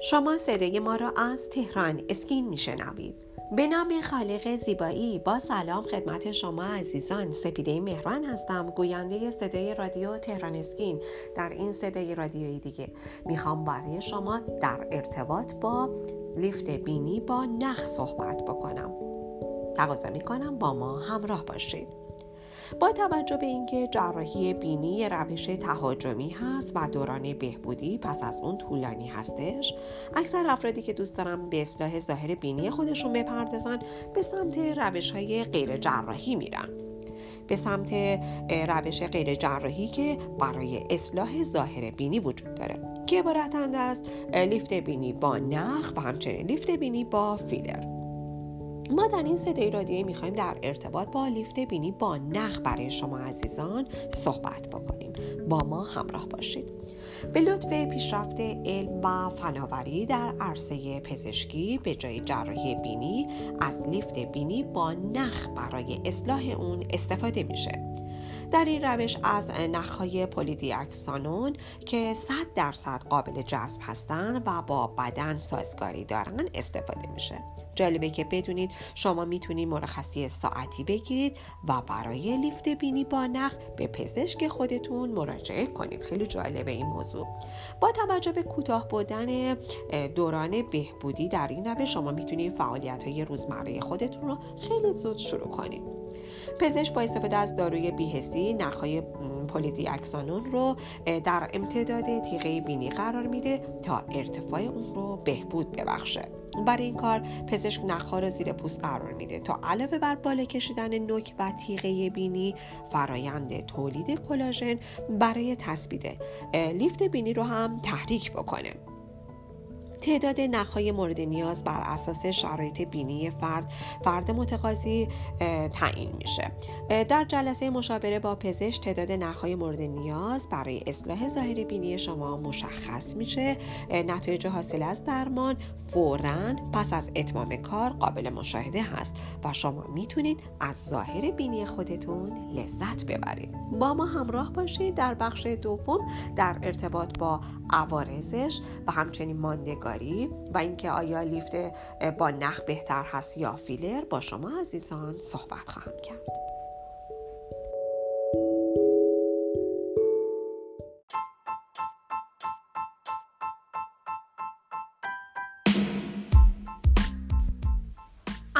شما صدای ما را از تهران اسکین میشنوید. به نام خالق زیبایی با سلام خدمت شما عزیزان. سپیده مهران هستم گوینده صدای رادیو تهران اسکین در این صدای رادیویی دیگه. می‌خوام برای شما در ارتباط با لیفت بینی با نخ صحبت بکنم. تقاضا می‌کنم با ما همراه باشید. با توجه به اینکه جراحی بینی روش تهاجمی هست و دوران بهبودی پس از اون طولانی هستش اکثر افرادی که دوست دارم به اصلاح ظاهر بینی خودشون بپردازن به سمت روش های غیر جراحی میرن. به سمت روش غیر جراحی که برای اصلاح ظاهر بینی وجود داره. که عبارتند از لیفت بینی با نخ و همچنین لیفت بینی با فیلر. ما در این صدای رادیویی می‌خوایم در ارتباط با لیفت بینی با نخ برای شما عزیزان صحبت بکنیم. با ما همراه باشید. به لطف پیشرفت علم و فناوری در عرصه پزشکی به جای جراحی بینی از لیفت بینی با نخ برای اصلاح اون استفاده میشه. در این روش از نخهای پولیدیاکسانون که 100 درصد قابل جذب هستند و با بدن سازگاری دارن استفاده میشه. جالبه که بدونید شما می‌تونید مرخصی ساعتی بگیرید و برای لیفت بینی با نخ به پزشک خودتون مراجعه کنید. خیلی جالبه این موضوع. با توجه به کوتاه بودن دوران بهبودی در این روش شما می‌تونید فعالیت های روزمره خودتون رو خیلی زود شروع کنید. پزشک با استفاده از داروی بیهستی نخهای پلیدی اکسانون رو در امتداد تیغه بینی قرار میده تا ارتفاع اون رو بهبود ببخشه. برای این کار پزشک نخها را زیر پوست قرار میده تا علاوه بر بالا کشیدن نوک و تیغه بینی فرایند تولید کلاژن برای تثبیت لیفت بینی رو هم تحریک بکنه. تعداد نخهای مورد نیاز بر اساس شرایط بینی فرد فرد متقاضی تعیین میشه. در جلسه مشاوره با پزشک تعداد نخهای مورد نیاز برای اصلاح ظاهر بینی شما مشخص میشه. نتایج حاصل از درمان فورا پس از اتمام کار قابل مشاهده هست و شما می‌تونید از ظاهر بینی خودتون لذت ببرید. با ما همراه باشید در بخش دوم در ارتباط با عوارضش و همچنین ماندگاری و اینکه آیا لیفت با نخ بهتر هست یا فیلر با شما عزیزان صحبت خواهم کرد.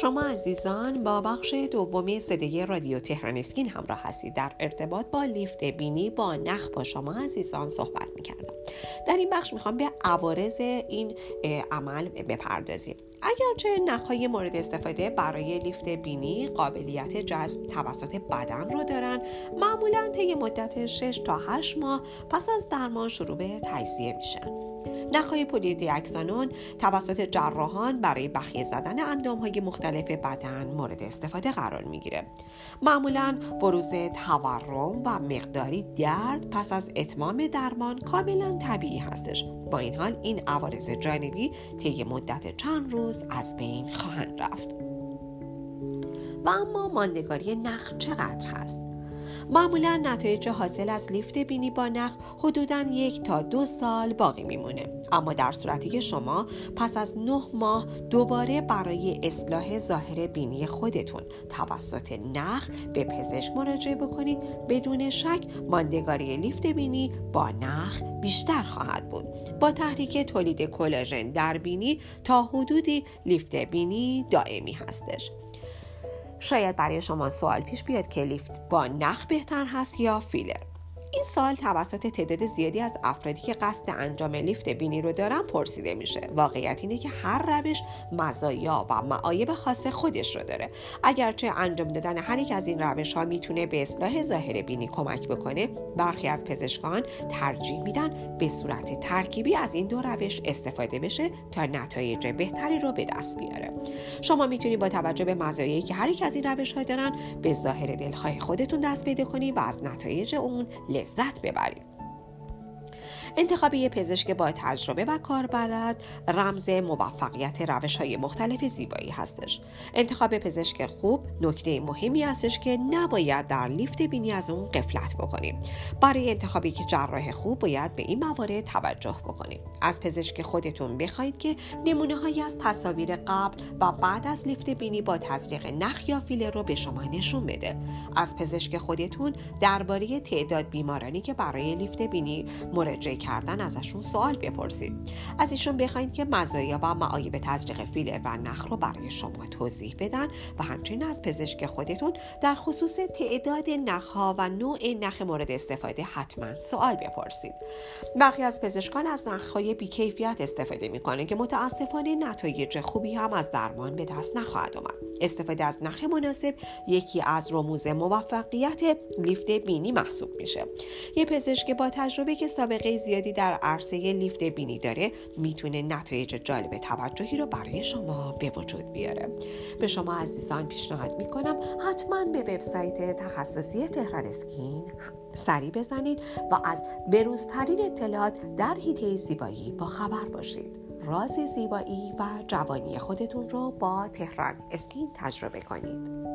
شما عزیزان با بخش دومی صدای رادیو تهران اسکین همراه هستید. در ارتباط با لیفت بینی با نخ با شما عزیزان صحبت می‌کردم. در این بخش می‌خوام به عوارض این عمل بپردازیم. اگرچه نخهای مورد استفاده برای لیفت بینی قابلیت جذب توسط بدن رو دارن معمولا طی مدت 6 تا 8 ماه پس از درمان شروع به تجزیه میشن نخهای پولی اکسانون توسط جراحان برای بخیه زدن اندام های مختلف بدن مورد استفاده قرار می‌گیره. معمولا بروز تورم و مقداری درد پس از اتمام درمان کاملا طبیعی هستش. با این حال این عوارض جانبی طی مدت چند روز از بین خواهند رفت. و اما ماندگاری نخ چقدر هست؟ معمولا نتایج حاصل از لیفت بینی با نخ حدودا یک تا دو سال باقی میمونه. اما در صورتی که شما پس از نه ماه دوباره برای اصلاح ظاهر بینی خودتون توسط نخ به پزشک مراجعه بکنید بدون شک ماندگاری لیفت بینی با نخ بیشتر خواهد بود. با تحریک تولید کلاژن در بینی تا حدودی لیفت بینی دائمی هستش. شاید برای شما سوال پیش بیاد که لیفت با نخ بهتر هست یا فیلر. این سال توسط تعداد زیادی از افرادی که قصد انجام لیفت بینی رو دارن پرسیده میشه. واقعیت اینه که هر روش مزایا و معایب خاص خودش رو داره. اگرچه انجام دادن هر یک از این روش ها می‌تونه به اصلاح ظاهر بینی کمک بکنه برخی از پزشکان ترجیح میدن به صورت ترکیبی از این دو روش استفاده بشه تا نتایج بهتری رو به دست بیاره. شما می‌تونید با توجه به مزایایی که هر یک از این روش ها دارن به ظاهر دلخواه خودتون دست پیدا کنید و از نتایج اون لذت ببرید انتخاب یه پزشک با تجربه و کاربلد رمز موفقیت روش های مختلف زیبایی هستش. انتخاب پزشک خوب نکته مهمی هستش که نباید در لیفت بینی از اون قفلت بکنیم. برای انتخابی که جراح خوب باید به این موارد توجه بکنیم. از پزشک خودتون بخواید که نمونه هایی از تصاویر قبل و بعد از لیفت بینی با تزریق نخ یا فیلر رو به شما نشون بده. از پزشک خودتون درباره تعداد بیمارانی که برای لیفت بینی مراجعه کردن ازشون سوال بپرسید. از ایشون بخواید که مزایا و معایب تزریق فیلر و نخ رو برای شما توضیح بدن و همچنین از پزشک خودتون در خصوص تعداد نخها و نوع نخ مورد استفاده حتما سوال بپرسید. برخی از پزشکان از نخهای بیکیفیت استفاده می‌کنن که متاسفانه نتایج خوبی هم از درمان به دست نخواهد آمد. استفاده از نخ مناسب یکی از رموز موفقیت لیفت بینی محسوب میشه. یه پزشک با تجربه که سابقه زیادی در عرصه لیفت بینی داره می‌تونه نتایج جالب توجهی رو برای شما به وجود بیاره. به شما عزیزان پیشنهاد می‌کنم حتما به وبسایت تخصصی تهران اسکین سری بزنید و از بروزترین اطلاعات در هیته زیبایی با خبر باشید. راز زیبایی و جوانی خودتون رو با تهران اسکین تجربه کنید.